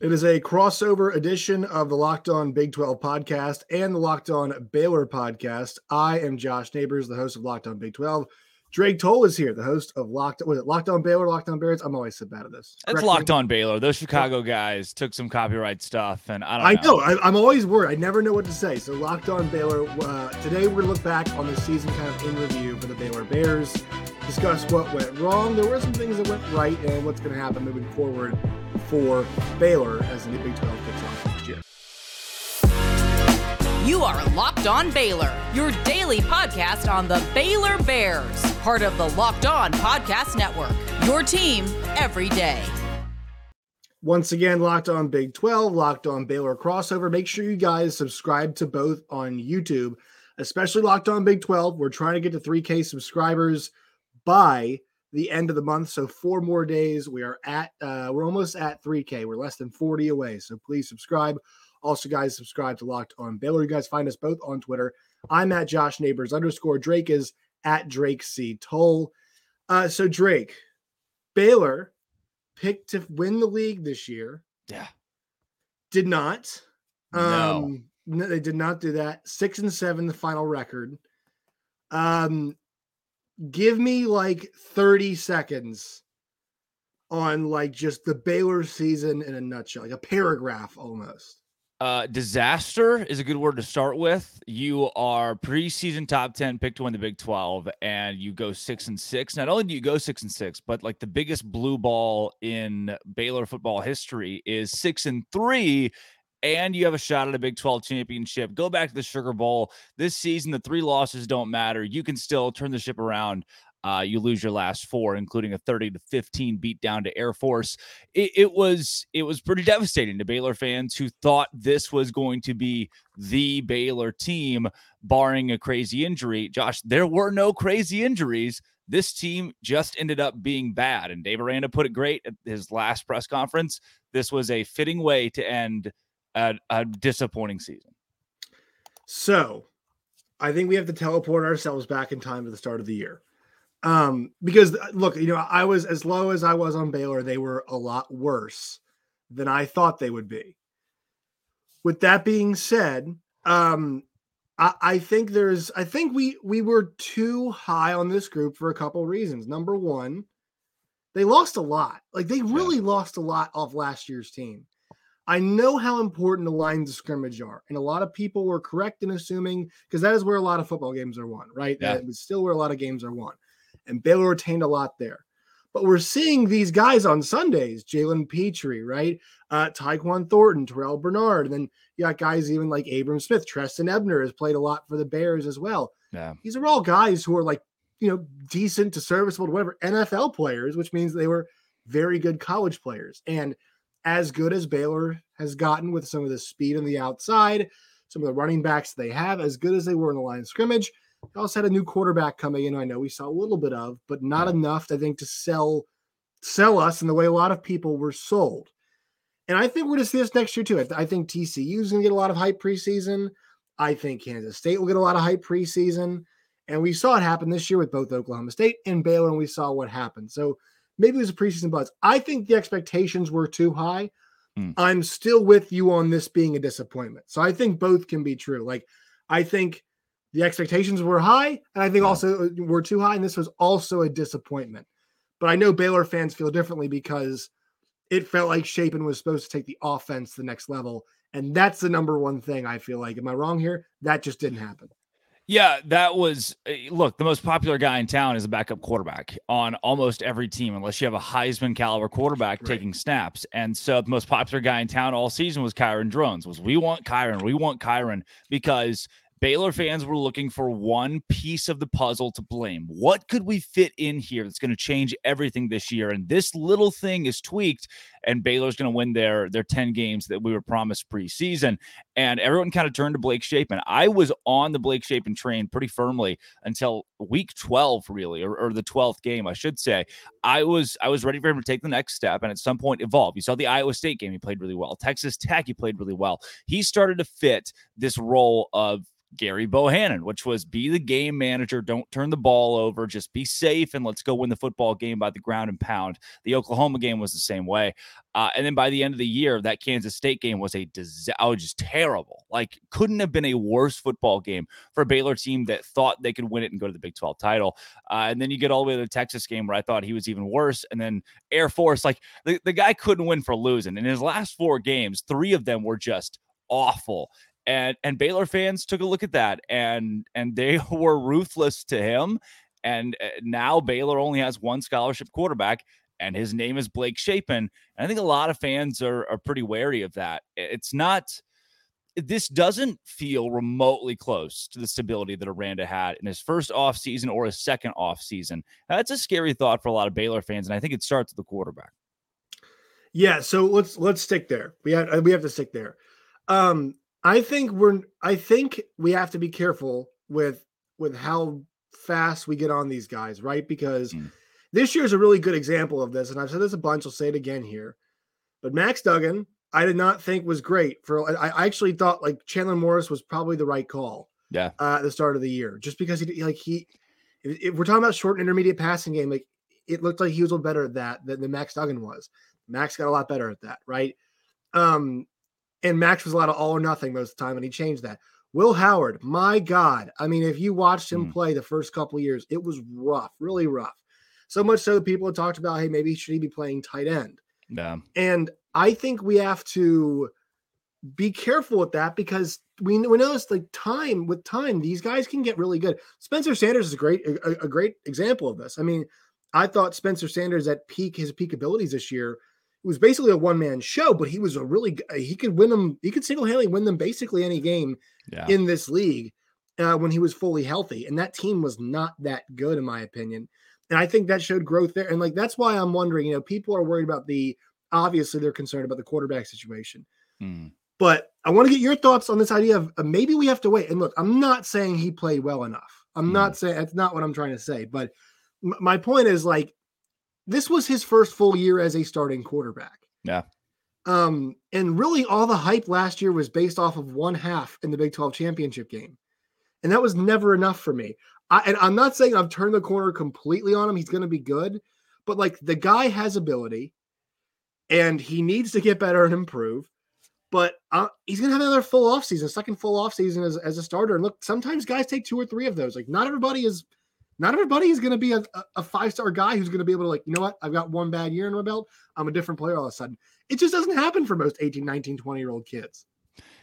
It is a crossover edition of the Locked On Big 12 podcast and the Locked On Baylor podcast. I am Josh Neighbors, the host of Locked On Big 12. Drake Toll is here, the host of Locked. Was it Locked On Baylor, Locked On Bears? I'm always so bad at this. It's Locked me? On Baylor. Those Chicago guys took some copyright stuff, and I don't. I know. know. I, am always worried. I never know what to say. So Locked On Baylor. Uh, today we're gonna look back on the season, kind of in review for the Baylor Bears. Discuss what went wrong. There were some things that went right, and what's going to happen moving forward for Baylor as the Big 12 kicks off next year. You are Locked On Baylor, your daily podcast on the Baylor Bears, part of the Locked On Podcast Network. Your team every day. Once again, Locked On Big 12, Locked On Baylor crossover. Make sure you guys subscribe to both on YouTube, especially Locked On Big 12. We're trying to get to 3K subscribers by the end of the month. So four more days. We are at uh, we're almost at 3K. We're less than 40 away. So please subscribe. Also, guys, subscribe to Locked On Baylor. You guys find us both on Twitter. I'm at Josh Neighbors underscore Drake is at Drake C Toll. Uh, so Drake, Baylor picked to win the league this year. Yeah. Did not. No. Um, no, they did not do that. Six and seven, the final record. Um, give me like 30 seconds on like just the Baylor season in a nutshell, like a paragraph almost. Uh, disaster is a good word to start with. You are preseason top 10 pick to win the Big 12 and you go six and six. Not only do you go six and six, but like the biggest blue ball in Baylor football history is six and three and you have a shot at a Big 12 championship. Go back to the Sugar Bowl. This season, the three losses don't matter. You can still turn the ship around. Uh, you lose your last four, including a 30 to 15 beat down to Air Force. It, it was it was pretty devastating to Baylor fans who thought this was going to be the Baylor team, barring a crazy injury. Josh, there were no crazy injuries. This team just ended up being bad. And Dave Aranda put it great at his last press conference. This was a fitting way to end a, a disappointing season. So I think we have to teleport ourselves back in time to the start of the year. Um, because uh, look, you know, I was as low as I was on Baylor, they were a lot worse than I thought they would be. With that being said, um, I, I think there's I think we we were too high on this group for a couple reasons. Number one, they lost a lot. Like they really yeah. lost a lot off last year's team. I know how important the lines of scrimmage are, and a lot of people were correct in assuming because that is where a lot of football games are won, right? Yeah. That is still where a lot of games are won, and Baylor retained a lot there. But we're seeing these guys on Sundays: Jalen Pitre, right? Uh, Tyquan Thornton, Terrell Bernard, and then you got guys even like Abram Smith, Trestan Ebner has played a lot for the Bears as well. Yeah, these are all guys who are like you know decent to serviceable to whatever NFL players, which means they were very good college players and as good as Baylor has gotten with some of the speed on the outside, some of the running backs they have, as good as they were in the line of scrimmage. They also had a new quarterback coming in. I know we saw a little bit of, but not enough, I think, to sell sell us in the way a lot of people were sold. And I think we're going to see this next year too. I think TCU is going to get a lot of hype preseason. I think Kansas State will get a lot of hype preseason. And we saw it happen this year with both Oklahoma State and Baylor, and we saw what happened. So maybe it was a preseason buzz. I think the expectations were too high. Mm. I'm still with you on this being a disappointment. So I think both can be true. Like I think the expectations were high, and I think yeah. also uh, were too high, and this was also a disappointment. But I know Baylor fans feel differently because it felt like Shapen was supposed to take the offense to the next level. And that's the number one thing I feel like. Am I wrong here? That just didn't happen. Yeah, that was eh, look, the most popular guy in town is a backup quarterback on almost every team, unless you have a Heisman caliber quarterback right. taking snaps. And so the most popular guy in town all season was Kyron Drones. Was we want Kyron, we want Kyron because Baylor fans were looking for one piece of the puzzle to blame. What could we fit in here that's going to change everything this year? And this little thing is tweaked, and Baylor's going to win their their 10 games that we were promised preseason. And everyone kind of turned to Blake Shapen. I was on the Blake Shapen train pretty firmly until week 12, really, or, or the 12th game, I should say. I was I was ready for him to take the next step and at some point evolve. You saw the Iowa State game, he played really well. Texas Tech, he played really well. He started to fit this role of Gerry Bohanon, which was be the game manager, don't turn the ball over, just be safe, and let's go win the football game by the ground and pound. The Oklahoma game was the same way. Uh, and then by the end of the year, that Kansas State game was a disaster. Just terrible. Like, couldn't have been a worse football game for a Baylor team that thought they could win it and go to the Big 12 title. Uh, and then you get all the way to the Texas game where I thought he was even worse. And then Air Force, like, the, the guy couldn't win for losing. In his last four games, three of them were just awful and and Baylor fans took a look at that and and they were ruthless to him and uh, now Baylor only has one scholarship quarterback and his name is Blake Shapen and I think a lot of fans are are pretty wary of that it's not this doesn't feel remotely close to the stability that Aranda had in his first offseason or his second offseason. That's a scary thought for a lot of Baylor fans, and I think it starts with the quarterback. Yeah, so let's let's stick there. We have we have to stick there. Um, I think we're I think we have to be careful with with how fast we get on these guys, right? Because mm. this year is a really good example of this, and I've said this a bunch. I'll say it again here. But Max Duggan, I did not think was great. For I actually thought like Chandler Morris was probably the right call. Yeah, uh, at the start of the year, just because he like he, if, if we're talking about short and intermediate passing game, like it looked like he was a little better at that than, than Max Duggan was. Max got a lot better at that, right? Um, and Max was a lot of all or nothing most of the time, and he changed that. Will Howard, my God. I mean, if you watched him mm. play the first couple years, it was rough, really rough. So much so that people had talked about, hey, maybe should he be playing tight end? Yeah. And I think we have to be careful with that because we, we know it's like time with time, these guys can get really good. Spencer Sanders is a great, a, a great example of this. I mean, I thought Spencer Sanders at peak, his peak abilities this year was basically a one man show, but he was a really he could win them. He could single handedly win them basically any game yeah. in this league uh, when he was fully healthy. And that team was not that good, in my opinion. And I think that showed growth there. And like that's why I'm wondering. You know, people are worried about the obviously they're concerned about the quarterback situation. Mm. But I want to get your thoughts on this idea of uh, maybe we have to wait. And look, I'm not saying he played well enough. I'm mm. not saying that's not what I'm trying to say. But m- my point is like this was his first full year as a starting quarterback. Yeah. Um, and really all the hype last year was based off of one half in the Big 12 championship game. And that was never enough for me. I, and I'm not saying I've turned the corner completely on him. He's going to be good, but like the guy has ability and he needs to get better and improve. But uh, he's going to have another full off season, second full off season as, as a starter. And look, sometimes guys take two or three of those. Like not everybody is not everybody is going to be a, a five star guy who's going to be able to, like, you know what? I've got one bad year in my belt. I'm a different player all of a sudden. It just doesn't happen for most 18, 19, 20 year old kids.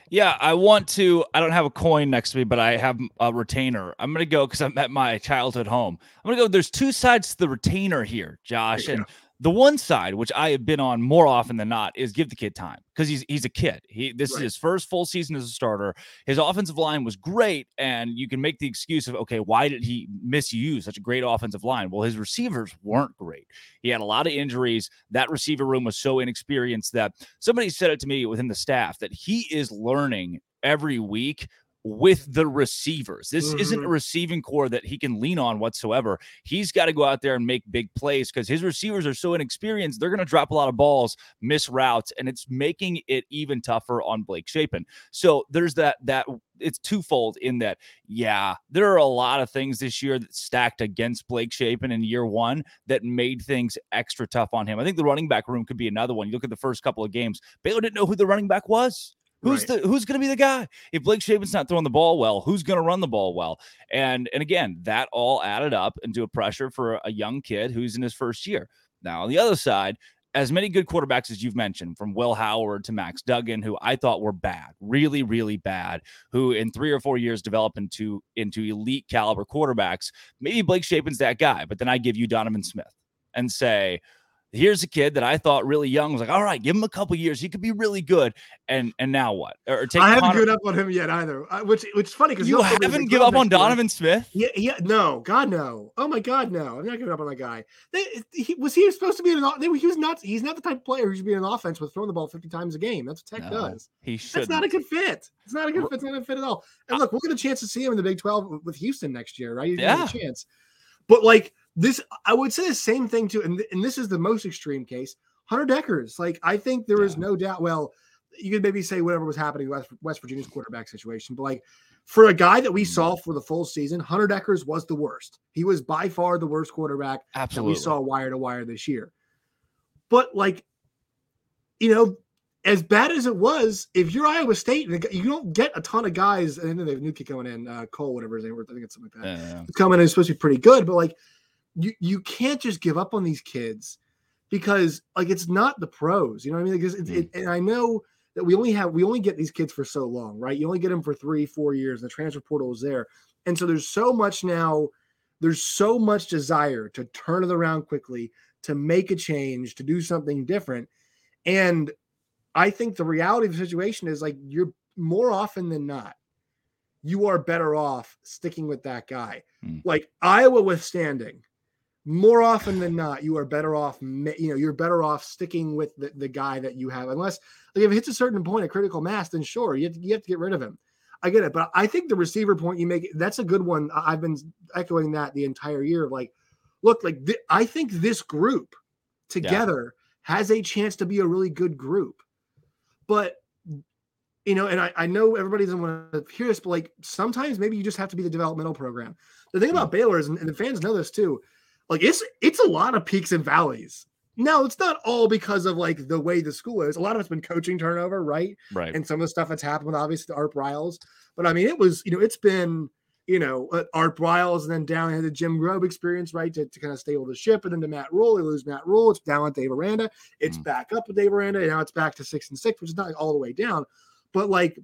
Yeah, I want to. I don't have a coin next to me, but I have a retainer. I'm going to go because I'm at my childhood home. I'm going to go. There's two sides to the retainer here, Josh. And the one side, which I have been on more often than not, is give the kid time because he's he's a kid. He this right. is his first full season as a starter. His offensive line was great, and you can make the excuse of okay, why did he misuse such a great offensive line? Well, his receivers weren't great. He had a lot of injuries. That receiver room was so inexperienced that somebody said it to me within the staff that he is learning every week with the receivers. This mm-hmm. isn't a mm-hmm. receiving core that he can lean on whatsoever. He's got to go out there and make big plays because his receivers are so inexperienced. They're going to drop a lot of balls, miss routes, and it's making it even tougher on Blake Shapen. So there's that that it's twofold in that, yeah, there are a lot of things this year that stacked against Blake Shapen in year one that made things extra tough on him. I think the running back room could be another one. You look at the first couple of games, Baylor didn't know who the running back was. Who's right. the who's going to be the guy? If Blake Shapen's not throwing the ball well, who's going to run the ball well? And and again, that all added up into a pressure for a young kid who's in his first year. Now, on the other side, as many good quarterbacks as you've mentioned, from Will Howard to Max Duggan, who I thought were bad, really, really bad, who in three or four years develop into into elite caliber quarterbacks. Maybe Blake Shapen's that guy, but then I give you Donovan Smith and say, here's a kid that I thought really young was like, all right, give him a couple years, he could be really good. And and now what? Or take I haven't Connor- given up on him yet either. Uh, which which is funny because you haven't given up on Donovan Smith. Yeah, yeah, no, God no. Oh my God, no. I'm not giving up on that guy. They, he, was he supposed to be an? He was not. He's not the type of player who should be in an offense with throwing the ball 50 times a game. That's what Tech no, does. He should. That's not a good fit. It's not a good fit. It's not a fit at all. And look, we'll get a chance to see him in the Big 12 with Houston next year, right? yeah, a chance. But like this, I would say the same thing too, and, and this is the most extreme case. Hunter Dekkers, like I think there yeah. is no doubt. Well, you could maybe say whatever was happening with West, West Virginia's quarterback situation, but like for a guy that we Mm. saw for the full season, Hunter Dekkers was the worst. He was by far the worst quarterback Absolutely. that we saw wire to wire this year. But like, you know, as bad as it was, if you're Iowa State, you don't get a ton of guys, and then they have new kid coming in, uh, Cole, whatever his name, was, I think it's something like that. Yeah. Coming in is supposed to be pretty good, but like, you you can't just give up on these kids because like it's not the pros. You know what I mean? Because it's, Mm. it, and I know that we only have we only get these kids for so long, right? You only get them for three, four years. And the transfer portal is there, and so there's so much now. There's so much desire to turn it around quickly, to make a change, to do something different, and I think the reality of the situation is like you're more often than not, you are better off sticking with that guy. Hmm. Like Iowa withstanding, more often than not, you are better off, you know, you're better off sticking with the, the guy that you have. Unless like if it hits a certain point a critical mass, then sure, you have, to, you have to get rid of him. I get it. But I think the receiver point you make, that's a good one. I've been echoing that the entire year. Like, look, like th- I think this group together has a chance to be a really good group. But you know, and I, I know everybody doesn't want to hear this, but like sometimes maybe you just have to be the developmental program. The thing about mm-hmm. Baylor is, and the fans know this too, like it's it's a lot of peaks and valleys. Now it's not all because of like the way the school is. A lot of it's been coaching turnover, right? Right. and some of the stuff that's happened with obviously the Art Briles. But I mean, it was, you know, it's been, you know, uh, Art Briles and then down had the Jim Grobe experience, right, to, to kind of stable the ship. And then to Matt Rhule, they lose Matt Rhule. It's down with Dave Aranda. It's Mm. back up with Dave Aranda. And now it's back to six and six, which is not all the way down. But like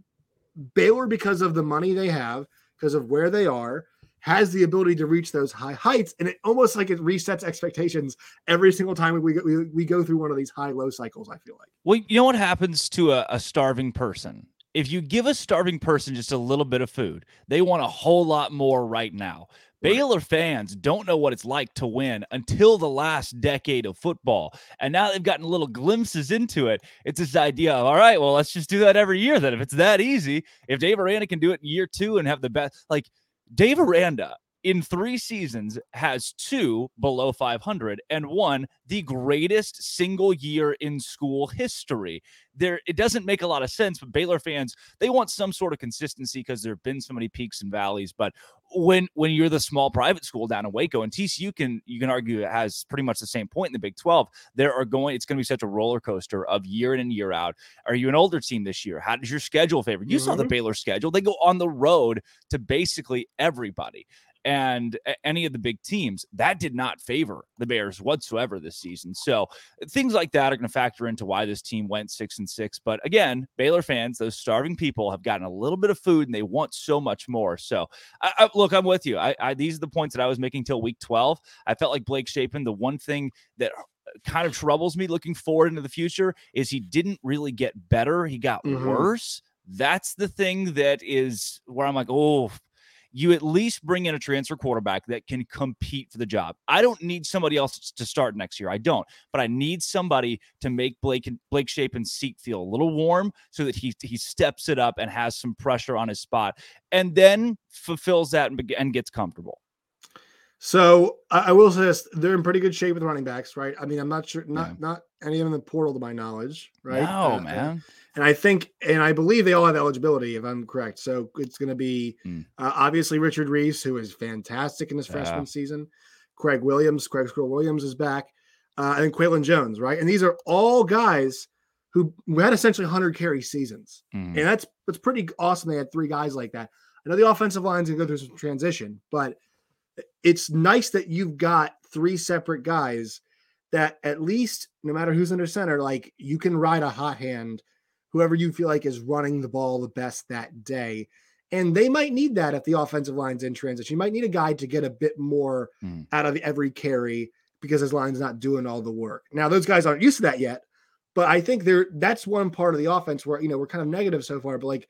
Baylor, because of the money they have, because of where they are, has the ability to reach those high heights. And it almost like it resets expectations every single time we, go- we, we go through one of these high low cycles, I feel like. Well, you know what happens to a, a starving person? If you give a starving person just a little bit of food, they want a whole lot more right now. Baylor fans don't know what it's like to win until the last decade of football. And now they've gotten little glimpses into it. It's this idea of, all right, well, let's just do that every year then. If it's that easy, if Dave Aranda can do it in year two and have the best, like Dave Aranda in three seasons has two below 500 and one the greatest single year in school history. There it doesn't make a lot of sense but baylor fans they want some sort of consistency because there have been so many peaks and valleys but when when you're the small private school down in waco and tcu can you can argue it has pretty much the same point in the big 12 there are going it's going to be such a roller coaster of year in and year out. Are you an older team this year? How does your schedule favor? You saw the Mhm. baylor schedule. They go on the road to basically everybody and any of the big teams that did not favor the bears whatsoever this season. So things like that are going to factor into why this team went six and six. But again baylor fans those starving people have gotten a little bit of food and they want so much more. So I, I, look i'm with you. I, I these are the points that i was making till week 12 i felt like blake shapen the one thing that kind of troubles me looking forward into the future is he didn't really get better. He got Mhm. worse. That's the thing that is where i'm like oh you at least bring in a transfer quarterback that can compete for the job. I don't need somebody else to start next year. I don't, but I need somebody to make Blake and Blake Shapen's seat feel a little warm so that he he steps it up and has some pressure on his spot, and then fulfills that and, and gets comfortable. So I, I will say this: they're in pretty good shape with running backs, right? I mean, I'm not sure, not Yeah. not any of them in the portal to my knowledge, right? No, Uh, man. And I think, and I believe they all have eligibility, if I'm correct. So it's going to be Mm. uh, obviously Richard Reese, who is fantastic in his Yeah. freshman season. Craig Williams, Craig Squirrel Williams is back, uh, and Qualan Jones, right? And these are all guys who, who had essentially 100 carry seasons, Mhm. and that's that's pretty awesome. They had three guys like that. I know the offensive line's gonna go through some transition, but it's nice that you've got three separate guys that at least no matter who's under center, like you can ride a hot hand, whoever you feel like is running the ball the best that day. And they might need that if the offensive line's in transition. You might need a guy to get a bit more Mm. out of every carry because his line's not doing all the work. Now those guys aren't used to that yet, but I think they're that's one part of the offense where you know we're kind of negative so far, but like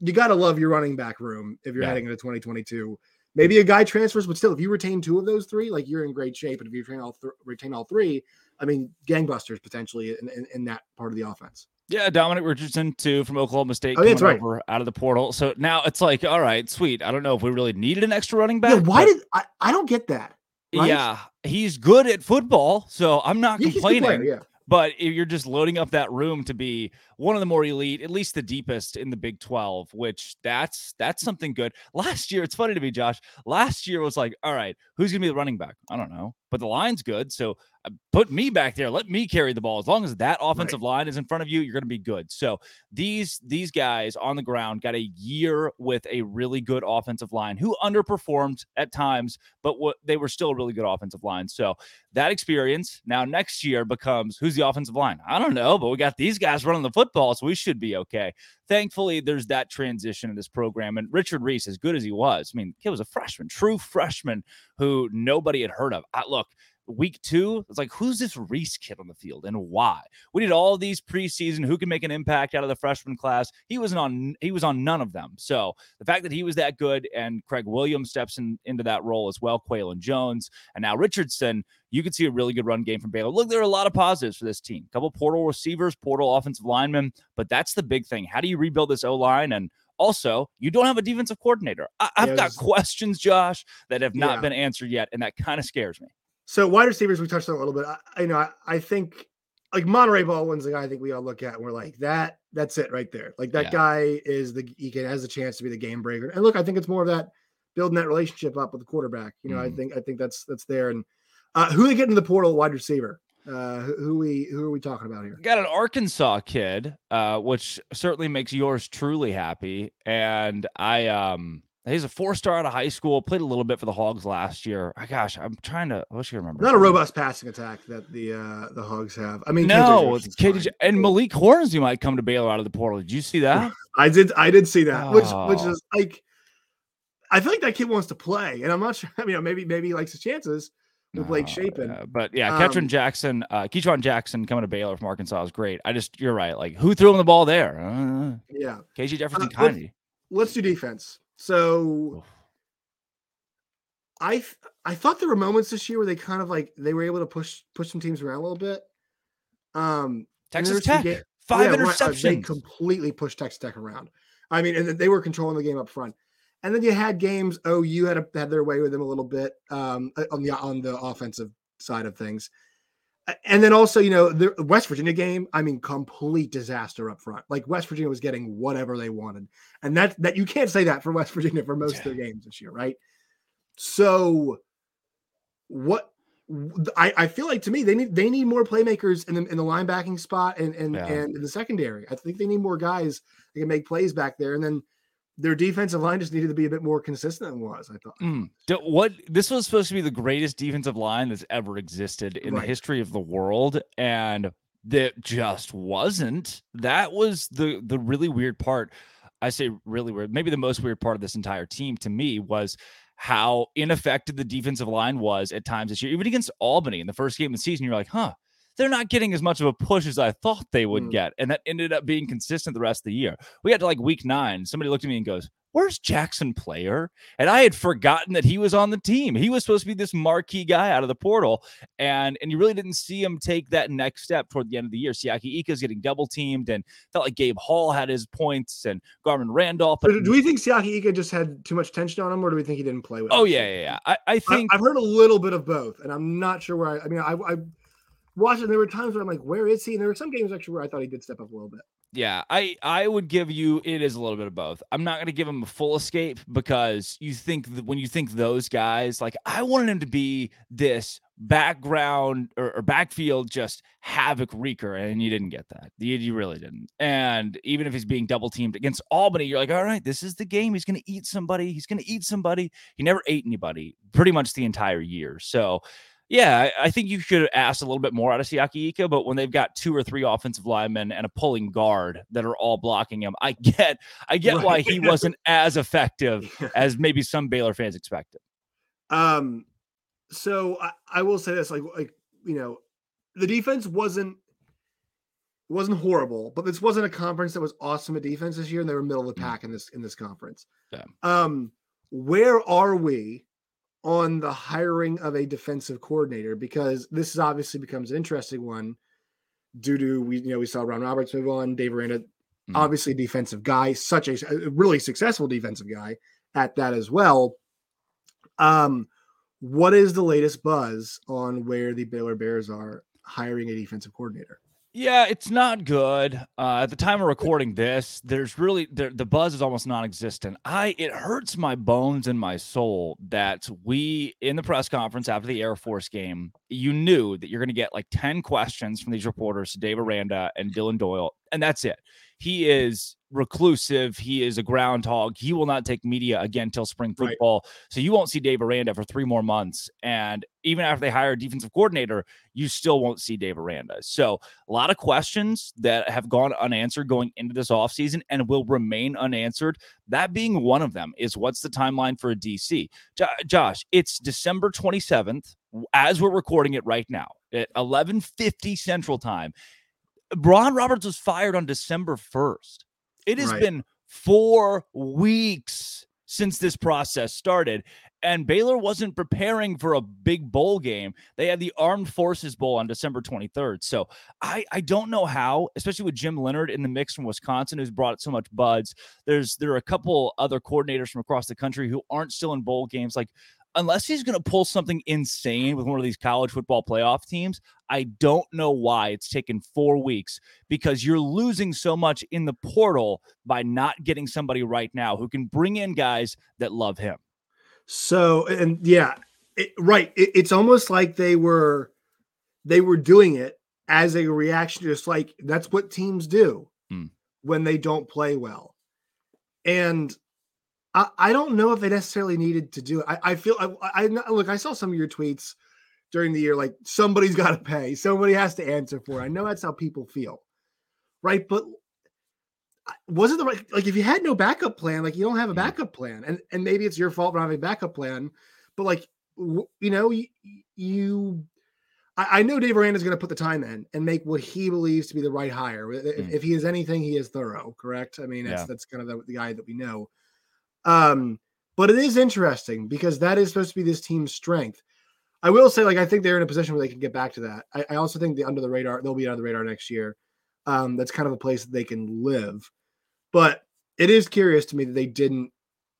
you got to love your running back room if you're Yeah. heading into 2022. Maybe a guy transfers, but still, if you retain two of those three, like you're in great shape. And if you retain all th- retain all three, I mean, gangbusters potentially in, in, in that part of the offense. Yeah, Dominic Richardson too from Oklahoma State Oh, coming right. over out of the portal. So now it's like, all right, sweet. I don't know if we really needed an extra running back. Yeah, why did I? I don't get that. right? Yeah, he's good at football, so I'm not Yeah, good player, complaining. yeah, but you're just loading up that room to be one of the more elite, at least the deepest in the Big 12, which that's that's something good. Last year, it's funny to me, Josh. Last year was like, all right, who's gonna be the running back? I don't know, but the line's good, so uh, put me back there. Let me carry the ball. As long as that offensive right. line is in front of you, you're going to be good. So these these guys on the ground got a year with a really good offensive line who underperformed at times, but what they were still a really good offensive line. So that experience now next year becomes who's the offensive line? I don't know, but we got these guys running the football, so we should be okay. Thankfully, there's that transition in this program. And Richard Reese, as good as he was, I mean, he was a freshman, true freshman who nobody had heard of. I, look, week two, it's like, who's this Reese kid on the field and why? We did all these preseason, who can make an impact out of the freshman class. He wasn't on, he was on none of them. So the fact that he was that good and Craig Williams steps in, into that role as well, Qualan Jones, and now Richardson, you could see a really good run game from Baylor. Look, there are a lot of positives for this team. A couple portal receivers, portal offensive linemen, but that's the big thing. How do you rebuild this O line? And also, you don't have a defensive coordinator. I- have yeah, got questions, Josh, that have not yeah. been answered yet, and that kind of scares me. So wide receivers, we touched on a little bit. I, you know, I, I think like Monaray Baldwin's the guy I think we all look at and we're like, that that's it right there. Like that yeah. guy is the he can has a chance to be the game breaker. And look, I think it's more of that building that relationship up with the quarterback. You know, mm. I think I think that's that's there. And uh, who they get in the portal wide receiver? Uh, who, who, we who are we talking about here? Got an Arkansas kid, uh, which certainly makes yours truly happy. And I um He's a four star out of high school. Played a little bit for the Hogs last year. Oh, gosh, I'm trying to. I wish I remember. Not a robust passing attack that the uh the Hogs have. I mean, no, KJ and Malik Horns. Hornsby might come to Baylor out of the portal. Did you see that? I did. I did see that. Oh. Which which is like, I feel like that kid wants to play, and I'm not sure. I mean, maybe maybe he likes his chances with Blake Shapen. Yeah, but yeah, Ketron um, Jackson, uh, Ketron Jackson coming to Baylor from Arkansas is great. I just, you're right. Like, who threw him the ball there? Uh, yeah, KJ Jefferson, uh, let's do defense. So I th- I thought there were moments this year where they kind of like they were able to push push some teams around a little bit. Um, Texas Tech, ga- five yeah, interceptions. Right, they completely pushed Texas Tech around. I mean, and they were controlling the game up front. And then you had games. Oh, you had a, had their way with them a little bit um, on the on the offensive side of things. And then also, you know, the West Virginia game, I mean, complete disaster up front. Like West Virginia was getting whatever they wanted. And that that you can't say that for West Virginia for most yeah. of their games this year, right? So what I, I feel like to me they need they need more playmakers in the in the linebacking spot and and, yeah. and in the secondary. I think they need more guys that can make plays back there. And then their defensive line just needed to be a bit more consistent than was. I thought. Mm. What this was supposed to be the greatest defensive line that's ever existed in right. the history of the world, and that just wasn't. That was the the really weird part. I say really weird. Maybe the most weird part of this entire team to me was how ineffective the defensive line was at times this year, even against Albany in the first game of the season. You're like, huh, they're not getting as much of a push as I thought they would mm. get. And that ended up being consistent the rest of the year. We got to like week nine. Somebody looked at me and goes, Where's Jaxon Player? And I had forgotten that he was on the team. He was supposed to be this marquee guy out of the portal. And and you really didn't see him take that next step toward the end of the year. Siaki Ika's getting double teamed and felt like Gabe Hall had his points and Garmon Randolph. do we think Siaki Ika just had too much tension on him, or do we think he didn't play with Oh, him? yeah, yeah, yeah. I, I think I, have heard a little bit of both, and I'm not sure where I I mean I I watching, there were times where I'm like, where is he? And there were some games actually where I thought he did step up a little bit. Yeah, I I would give you it is a little bit of both. I'm not going to give him a full escape because you think that when you think those guys, like I wanted him to be this background or, or backfield just havoc wreaker, and you didn't get that. You, you really didn't. And even if he's being double teamed against Albany, you're like, all right, this is the game. He's going to eat somebody. He's going to eat somebody. He never ate anybody pretty much the entire year. So yeah, I, I think you should ask a little bit more out of Siaki Ika, but when they've got two or three offensive linemen and a pulling guard that are all blocking him, I get I get right. why he wasn't as effective as maybe some Baylor fans expected. Um, so I, I will say this, like like you know, the defense wasn't wasn't horrible, but this wasn't a conference that was awesome at defense this year, and they were middle of the mm. pack in this in this conference. Yeah. Um, where are we on the hiring of a defensive coordinator because this is obviously becomes an interesting one due to we you know we saw Ron Roberts move on, Dave Aranda, mm-hmm. obviously defensive guy, such a, a, really successful defensive guy at that as well. Um, what is the latest buzz on where the Baylor Bears are hiring a defensive coordinator. Yeah, it's not good. Uh, at the time of recording this, there's really the, the buzz is almost non-existent. I it hurts my bones and my soul that we in the press conference after the Air Force game, you knew that you're going to get like 10 questions from these reporters, Dave Aranda and Dylan Doyle, and that's it. He is reclusive. He is a groundhog. He will not take media again till spring football. Right. So you won't see Dave Aranda for three more months. And even after they hire a defensive coordinator, you still won't see Dave Aranda. So a lot of questions that have gone unanswered going into this offseason and will remain unanswered. That being one of them is what's the timeline for a DC? Jo- Josh, it's December 27th as we're recording it right now at 11:50 Central Time. Ron Roberts was fired on December 1st. It has right. been four weeks since this process started. And Baylor wasn't preparing for a big bowl game. They had the Armed Forces Bowl on December 23rd. So I, I don't know how, especially with Jim Leonhard in the mix from Wisconsin, who's brought so much buds. There's there are a couple other coordinators from across the country who aren't still in bowl games. Like unless he's going to pull something insane with one of these college football playoff teams, I don't know why it's taken four weeks because you're losing so much in the portal by not getting somebody right now who can bring in guys that love him. So, and yeah, it, right. It, it's almost like they were they were doing it as a reaction, just like that's what teams do hmm. when they don't play well. And I, I don't know if they necessarily needed to do it. I, I feel I, I look. I saw some of your tweets during the year, like somebody's got to pay, somebody has to answer for. it. I know that's how people feel, right? But wasn't the right like if you had no backup plan, like you don't have a mm-hmm. backup plan, and and maybe it's your fault for having a backup plan, but like you know you, you I, know Dave Aranda is going to put the time in and make what he believes to be the right hire. If, mm. if he is anything, he is thorough. Correct. I mean, that's yeah. that's kind of the, the guy that we know. Um, but it is interesting because that is supposed to be this team's strength. I will say, like, I think they're in a position where they can get back to that. I, I also think the under the radar, they'll be under the radar next year. Um, that's kind of a place that they can live. But it is curious to me that they didn't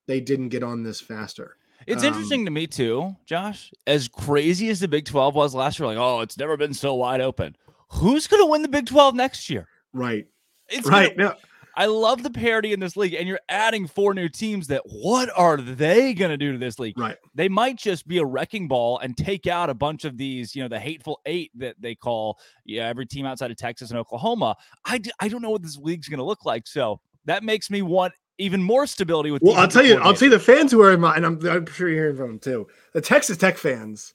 they didn't get on this faster. It's um, interesting to me too, Josh. As crazy as the Big 12 was last year, like, oh, it's never been so wide open. Who's gonna win the Big 12 next year? Right. It's right. Gonna, no. I love the parity in this league, and you're adding four new teams. That what are they going to do to this league? Right. They might just be a wrecking ball and take out a bunch of these, you know, the hateful eight that they call yeah every team outside of Texas and Oklahoma. I d- I don't know what this league's going to look like. So that makes me want even more stability with. Well, I'll tell you, I'll tell you the fans who are in my, and I'm, I'm sure you're hearing from them too. The Texas Tech fans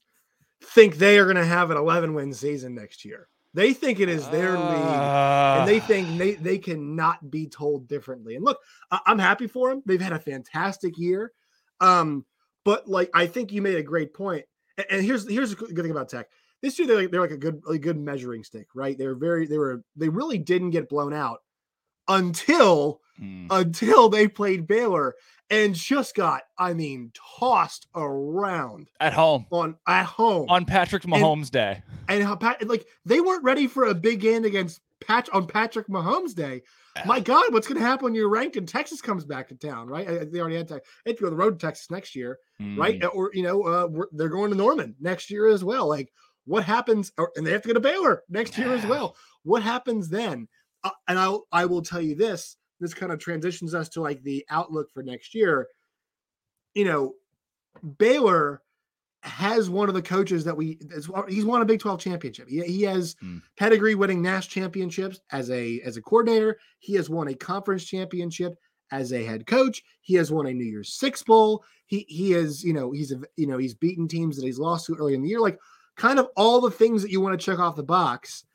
think they are going to have an 11 win season next year. They think it is their uh, league, and they think they, they cannot be told differently. And look, I, am happy for them. They've had a fantastic year. Um, but like I think you made a great point. And, and here's here's a good thing about Tech. This year they're like, they're like a good a good measuring stick, right? They're very they were they really didn't get blown out until mm. until they played Baylor and just got, I mean, tossed around at home on at home on Patrick Mahomes and, Day. And how like they weren't ready for a big game against Pat on Patrick Mahomes Day. My God, what's going to happen when you're ranked and Texas comes back to town, right? They already had to, they had to go to the road to Texas next year, mm. right? Or you know, uh, they're going to Norman next year as well. Like, what happens? Or, and they have to go to Baylor next year as well. What happens then? Uh, and I I will tell you this: this kind of transitions us to like the outlook for next year. You know, Baylor has one of the coaches that we he's won a Big 12 championship. He, he has mm. pedigree winning Nash championships as a as a coordinator. He has won a conference championship as a head coach. He has won a New Year's Six bowl. He he is, you know, he's a, you know, he's beaten teams that he's lost to early in the year like kind of all the things that you want to check off the box.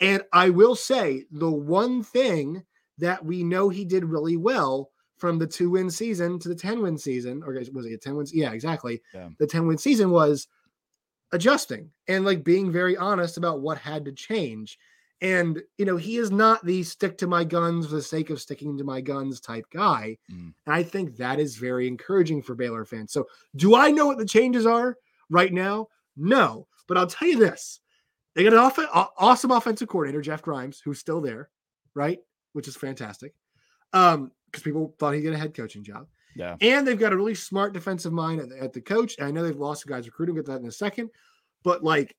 And I will say the one thing that we know he did really well from the two win season to the 10 win season, or was it a 10 wins? Yeah, exactly. Yeah. The 10 win season was adjusting and like being very honest about what had to change. And, you know, he is not the stick to my guns for the sake of sticking to my guns type guy. Mm. And I think that is very encouraging for Baylor fans. So, do I know what the changes are right now? No. But I'll tell you this they got an off- awesome offensive coordinator, Jeff Grimes, who's still there, right? Which is fantastic. Um, because people thought he'd get a head coaching job. Yeah. And they've got a really smart defensive mind at the, at the coach. And I know they've lost some guys recruiting, get that in a second. But like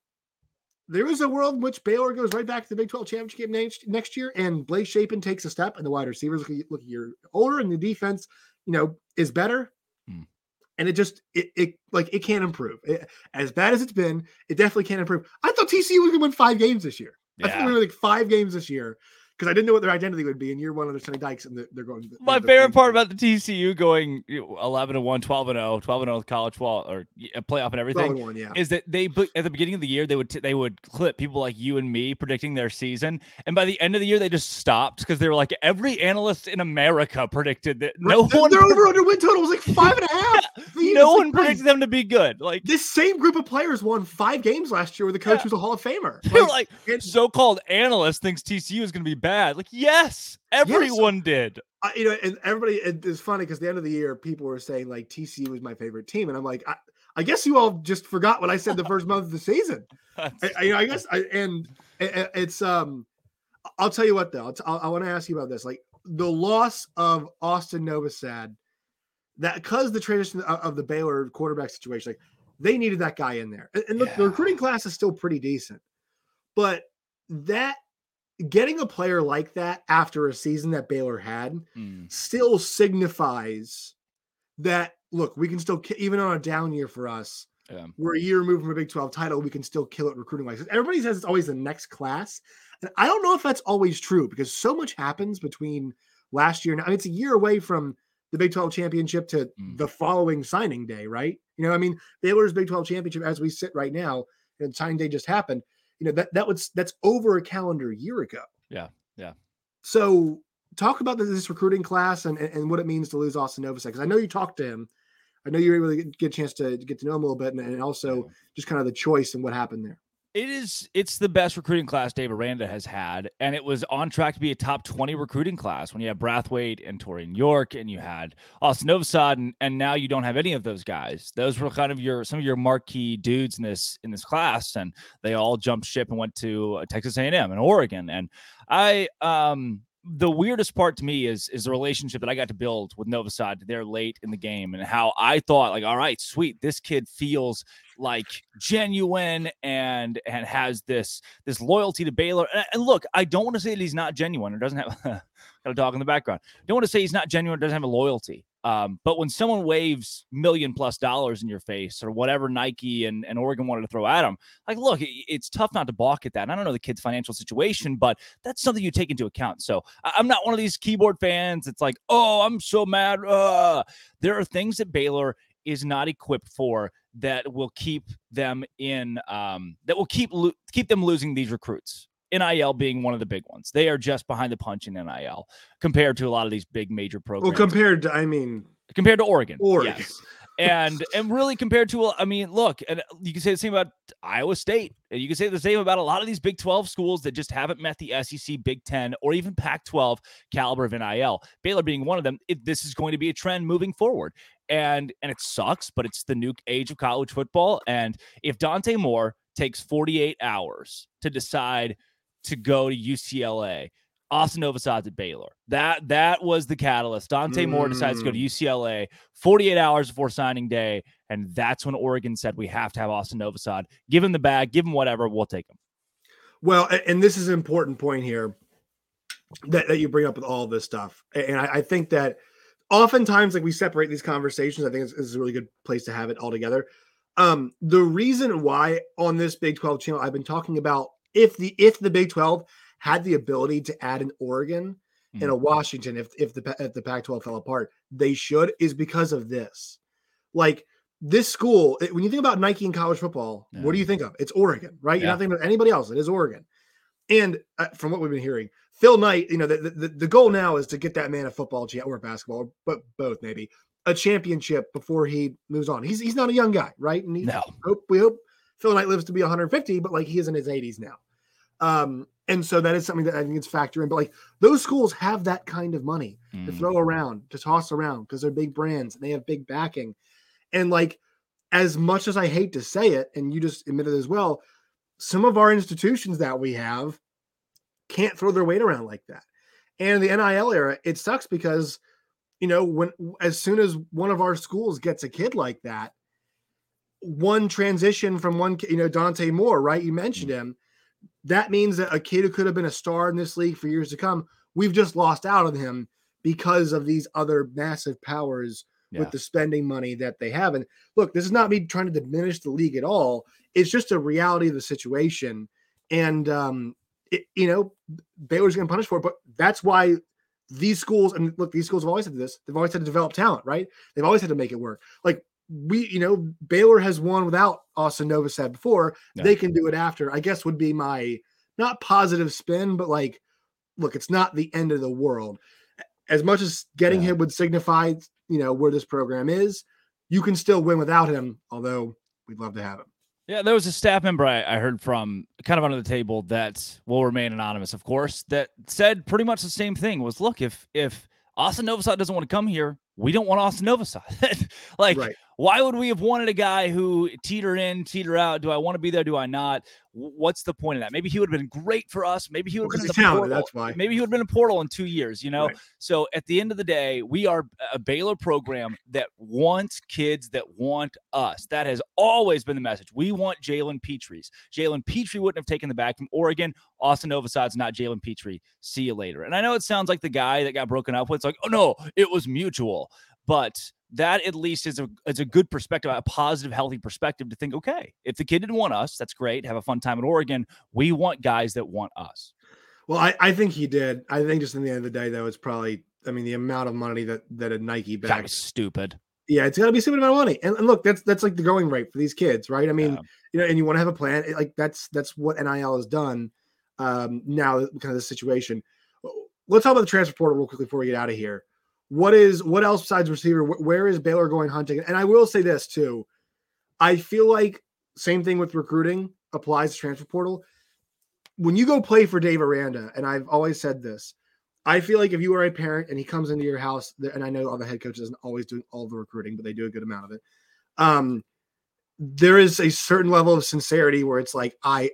there is a world in which Baylor goes right back to the Big 12 championship game next, next year, and Blake Shapen takes a step, and the wide receivers look, look a year older, and the defense, you know, is better. Hmm. And it just it, it like it can't improve. It- as bad as it's been, it definitely can't improve. I thought TCU was gonna win five games this year. I thought Yeah. they were like five games this year because I didn't know what their identity would be in year one under Sonny Dykes, and they're, they're going. My they're- favorite part about the TCU going 11 and 1, 12 and 0, 12 and 0 with college football or yeah, playoff and everything and one, yeah. is that they at the beginning of the year they would t- they would clip people like you and me predicting their season and by the end of the year they just stopped because they were like every analyst in America predicted that no Their- one their over under win total was like five and a half. It's no one guys, predicted them to be good like This same group of players won five games last year with the coach Yeah. who's a Hall of Famer. they're Like, like so-called analyst thinks TCU is going to be bad like yes everyone did. I- you know, and everybody it- it's funny because the end of the year, people were saying like TCU was my favorite team, and I'm like, I, I guess you all just forgot what I said the first month of the season. I, you know, I guess, I, and i- i- it's um, I'll tell you what though, I'll I want to ask you about this, like the loss of Austin Novosad, that because the transition of, of the Baylor quarterback situation, like they needed that guy in there, and, and look, the recruiting class is still pretty decent, but that getting a player like that after a season that Baylor had Mm, still signifies that look, we can still even on a down year for us, yeah. we're a year removed from a Big 12 title, we can still kill it recruiting wise. Everybody says it's always the next class. And I don't know if that's always true because so much happens between last year and I mean, it's a year away from the Big 12 championship to Mm. the following signing day, right? You know, I mean, Baylor's Big 12 championship as we sit right now, and signing day just happened. You know, that that was that's over a calendar year ago. Yeah, yeah. So talk about this, recruiting class and, and, what it means to lose Austin Novosad. Because I know you talked to him. I know you were able to get, a chance to get to know him a little bit and, and also just kind of the choice and what happened there. It is. It's the best recruiting class Dave Aranda has had, and it was on track to be a top twenty recruiting class when you had Brathwaite and Torian York, and you had Austin Novosad, and, and now you don't have any of those guys. Those were kind of your some of your marquee dudes in this in this class, and they all jumped ship and went to uh, Texas A&M and Oregon. And I, um, the weirdest part to me is is the relationship that I got to build with Novosad there late in the game, and how I thought like, all right, sweet, this kid feels like genuine and and has this this loyalty to Baylor. And, and look, I don't want to say that he's not genuine or doesn't have got a dog in the background. Don't want to say he's not genuine, doesn't have a loyalty. Um, but when someone waves million plus dollars in your face or whatever Nike and, and Oregon wanted to throw at him, like, look, it- it's tough not to balk at that. And I don't know the kid's financial situation, but that's something you take into account. So I- I'm not one of these keyboard fans. It's like, oh, I'm so mad. Uh. There are things that Baylor is not equipped for that will keep them in um, that will keep lo- keep them losing these recruits. NIL being one of the big ones. They are just behind the punch in NIL compared to a lot of these big major programs. Well, compared to, I mean, compared to Oregon. Oregon. Yes. and and really compared to I mean, look, and you can say the same about Iowa State. And you can say the same about a lot of these Big 12 schools that just haven't met the SEC, Big 10, or even Pac 12 caliber of NIL. Baylor being one of them. It, this is going to be a trend moving forward. And and it sucks, but it's the new age of college football. And if Dante Moore takes 48 hours to decide to go to UCLA, Austin Novosad's at Baylor. That that was the catalyst. Dante Moore decides to go to UCLA 48 hours before signing day, and that's when Oregon said we have to have Austin Novosad. Give him the bag, give him whatever, we'll take him. Well, and this is an important point here that, that you bring up with all this stuff. And I, I think that oftentimes, like we separate these conversations, I think it's, it's a really good place to have it all together. Um, the reason why on this Big 12 channel I've been talking about if the if the Big 12 had the ability to add an Oregon and a Washington, if if the if the Pac-12 fell apart, they should is because of this. Like this school, when you think about Nike in college football, what do you think of? It's Oregon, right? You're not thinking about anybody else. It is Oregon. And uh, from what we've been hearing, Phil Knight, you know, the, the, the goal now is to get that man a football or basketball, but both maybe a championship before he moves on. He's he's not a young guy, right? And he, No. hope we hope Phil Knight lives to be 150, but like he is in his 80s now. Um, and so that is something that I think is factor in. But like those schools have that kind of money to Mm. throw around, to toss around because they're big brands and they have big backing. And like, as much as I hate to say it, and you just admitted as well, some of our institutions that we have can't throw their weight around like that. And the NIL era, it sucks because, you know, when as soon as one of our schools gets a kid like that, one transition from one, you know, Dante Moore, right? You mentioned Mm-hmm. him. That means that a kid who could have been a star in this league for years to come, we've just lost out on him because of these other massive powers Yeah. with the spending money that they have. And look, this is not me trying to diminish the league at all. It's just a reality of the situation. And um, it, you know, Baylor's getting punished for it, but that's why these schools and look, these schools have always had this. They've always had to develop talent, right? They've always had to make it work. Like we, you know, Baylor has won without Austin Novosad before. Yeah. They can do it after. I guess would be my not positive spin, but like, look, it's not the end of the world. As much as getting Yeah. him would signify, you know, where this program is, you can still win without him. Although we'd love to have him. Yeah, there was a staff member I, I heard from kind of under the table that will remain anonymous, of course, that said pretty much the same thing was look, if if Austin Novosad doesn't want to come here, we don't want Austin Novosad. like, Right. Why would we have wanted a guy who teeter in, teeter out? Do I want to be there? Do I not? What's the point of that? Maybe he would have been great for us. Maybe he would have been in the portal. that's why. Maybe he would have been a portal in two years, you know? Right. So at the end of the day, we are a Baylor program that wants kids that want us. That has always been the message. We want Jalen Petrie's. Jalen Petrie wouldn't have taken the back from Oregon. Austin Novosad's not Jalen Petrie. See you later. And I know it sounds like the guy that got broken up with. It's like, oh no, it was mutual. But that at least is a is a good perspective, a positive, healthy perspective to think, okay, if the kid didn't want us, that's great. Have a fun time at Oregon. We want guys that want us. Well, I, I think he did. I think just in the end of the day, though, it's probably I mean the amount of money that that a Nike That back. was stupid. Yeah, it's gotta be a stupid amount of money. And, and look, that's that's like the going rate for these kids, right? I mean, Yeah. you know, and you want to have a plan. it- like that's that's what NIL has done. Um, now kind of the situation. Let's talk about the transfer portal real quickly before we get out of here. What is what else besides receiver? Where is Baylor going hunting? And I will say this too. I feel like same thing with recruiting applies to transfer portal. When you go play for Dave Aranda, and I've always said this, I feel like if you are a parent and he comes into your house, and I know all the head coaches isn't always doing all the recruiting, but they do a good amount of it. Um, there is a certain level of sincerity where it's like I,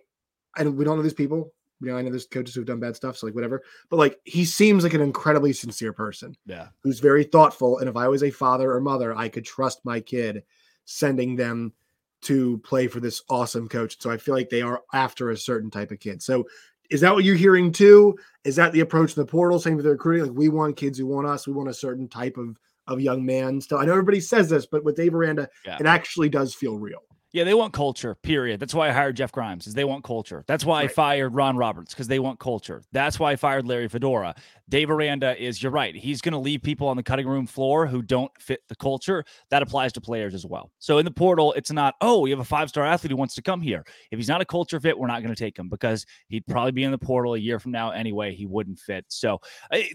and we don't know these people. You know, I know there's coaches who've done bad stuff, so like whatever. But like he seems like an incredibly sincere person Yeah. who's very thoughtful. And if I was a father or mother, I could trust my kid sending them to play for this awesome coach. So I feel like they are after a certain type of kid. So is that what you're hearing too? Is that the approach in the portal? Same with the recruiting. Like we want kids who want us. We want a certain type of of young man. Still, I know everybody says this, but with Dave Aranda, Yeah. it actually does feel real. Yeah, they want culture, period. That's why I hired Jeff Grimes, is they want culture. That's why I fired Ron Roberts, because they want culture. That's why I fired Larry Fedora. Dave Aranda is, you're right, he's going to leave people on the cutting room floor who don't fit the culture. That applies to players as well. So in the portal, it's not, oh, we have a five star athlete who wants to come here. If he's not a culture fit, we're not going to take him because he'd probably be in the portal a year from now anyway. He wouldn't fit. So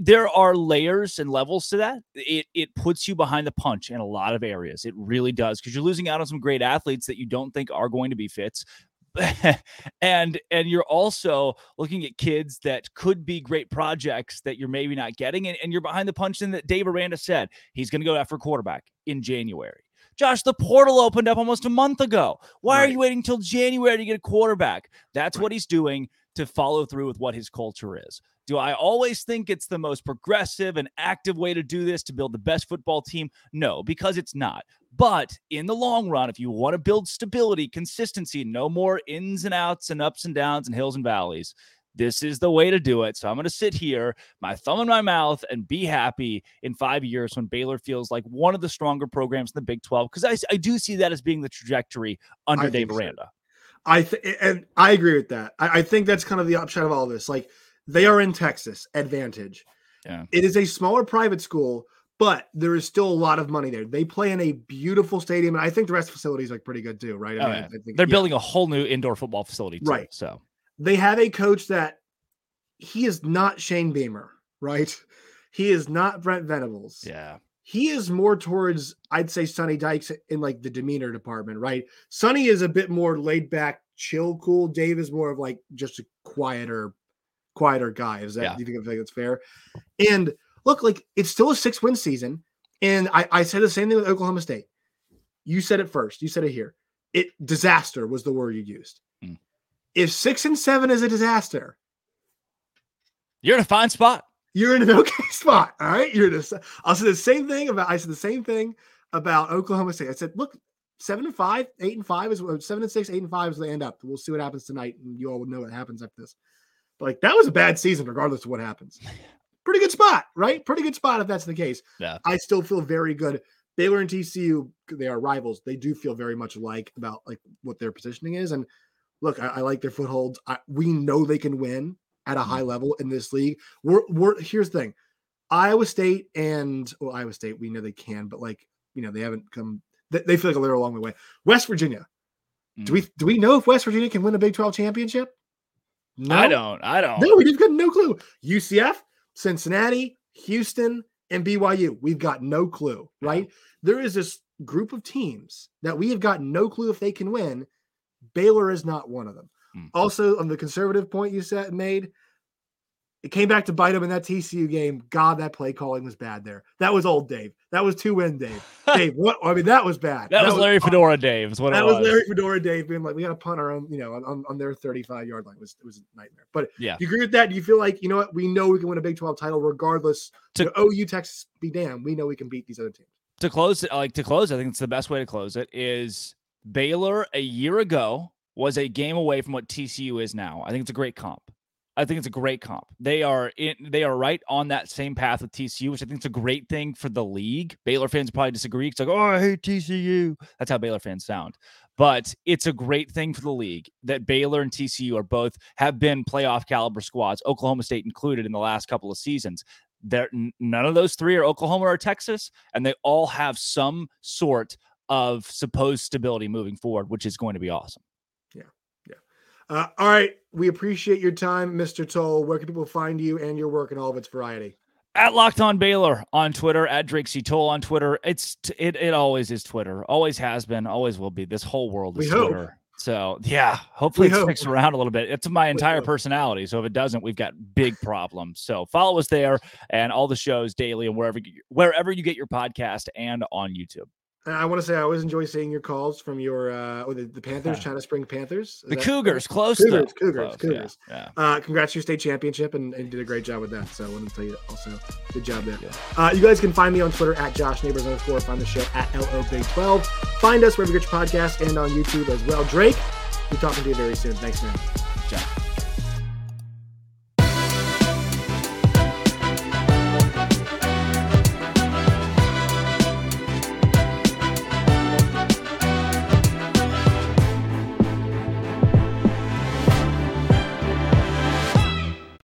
there are layers and levels to that. It, it puts you behind the punch in a lot of areas. It really does because you're losing out on some great athletes that you don't think are going to be fits. and and you're also looking at kids that could be great projects that you're maybe not getting and, and you're behind the punch in that Dave Aranda said he's going to go after quarterback in January. Josh, the portal opened up almost a month ago. Why are you waiting till January to get a quarterback? That's Right. what he's doing to follow through with what his culture is. Do I always think it's the most progressive and active way to do this to build the best football team? No, because it's not. But in the long run, if you want to build stability, consistency, no more ins and outs and ups and downs and hills and valleys, this is the way to do it. So I'm going to sit here, my thumb in my mouth, and be happy in five years when Baylor feels like one of the stronger programs in the Big 12, because I, I do see that as being the trajectory under I Dave think so. I th- and I agree with that. I, I think that's kind of the upshot of all this. Like they are in Texas, advantage. Yeah. It is a smaller private school, but there is still a lot of money there. They play in a beautiful stadium, and I think the rest of the facilities are pretty good too, right? I Oh, mean, yeah. I think, They're yeah. building a whole new indoor football facility, too, Right. So They have a coach that he is not Shane Beamer, right? He is not Brent Venables. yeah, he is more towards I'd say Sonny Dykes in like the demeanor department, right? Sonny is a bit more laid back, chill, cool. Dave is more of like just a quieter, quieter guy. Is that Yeah. do you think, think that's fair? And look, like it's still a six win season, and I I said the same thing with Oklahoma State. You said it first. You said it here. It disaster was the word you used. Hmm. If six and seven is a disaster, you're in a fine spot. you're in an okay spot. All right. You're just I'll say the same thing about I said the same thing about Oklahoma State. I said, look, seven and five, eight and five is seven and six, eight and five is they end up. We'll see what happens tonight, and you all will know what happens after this. Like that was a bad season, regardless of what happens. Pretty good spot, right? Pretty good spot if that's the case. Yeah. I still feel very good. Baylor and TCU, they are rivals. They do feel very much alike about like what their positioning is. And look, I, I like their footholds. I, we know they can win at a high mm-hmm. level in this league. We're, we're here's the thing. Iowa State and well, Iowa State, we know they can, but like you know, they haven't come. They, they feel like they're a long way. West Virginia. Do we mm. do we know if West Virginia can win a Big 12 championship? No, I don't. I don't. No, we've got no clue. UCF, Cincinnati, Houston, and BYU. We've got no clue, right? There is this group of teams that we have got no clue if they can win. Baylor is not one of them. Mm. Also, on the conservative point you said made, it came back to bite him in that TCU game. God, that play calling was bad there. That was old Dave. That was two win Dave. Dave, what? I mean, that was bad. That, that was Larry Fedora Dave. Is what that was. was. Larry Fedora Dave being like, we got to punt our own, you know, on, on their 35 yard line. It was it was a nightmare. But yeah, you agree with that? Do you feel like you know what? We know we can win a Big 12 title regardless. To you know, OU, Texas, be damned. We know we can beat these other teams. To close, like to close, I think it's the best way to close it is Baylor a year ago was a game away from what TCU is now. I think it's a great comp. I think it's a great comp. They are in, they are right on that same path with TCU, which I think is a great thing for the league. Baylor fans probably disagree. It's like, oh, I hate TCU. That's how Baylor fans sound. But it's a great thing for the league that Baylor and TCU are both have been playoff caliber squads, Oklahoma State included in the last couple of seasons. There, none of those three are Oklahoma or Texas, and they all have some sort of supposed stability moving forward, which is going to be awesome. Uh, all right. We appreciate your time, Mr. Toll. Where can people find you and your work in all of its variety? At Locked On Baylor on Twitter, at Drake C. Toll on Twitter. It's it it always is Twitter. Always has been, always will be. This whole world is we Twitter. Hope. So yeah, hopefully we it sticks around a little bit. It's my entire personality. So if it doesn't, we've got big problems. So follow us there and all the shows daily and wherever wherever you get your podcast and on YouTube. I want to say I always enjoy seeing your calls from your uh the, the Panthers, China Spring Panthers. Is the Cougars, close Cougars, though. Cougars, close, Cougars. Yeah, yeah. Uh, congrats to your state championship and, and did a great job with that. So I want to tell you also, good job there. Yeah. Uh, you guys can find me on Twitter at Josh Neighbors underscore. Find the show at LO Big 12. Find us wherever you get your podcast and on YouTube as well. Drake, we're talking to you very soon. Thanks, man.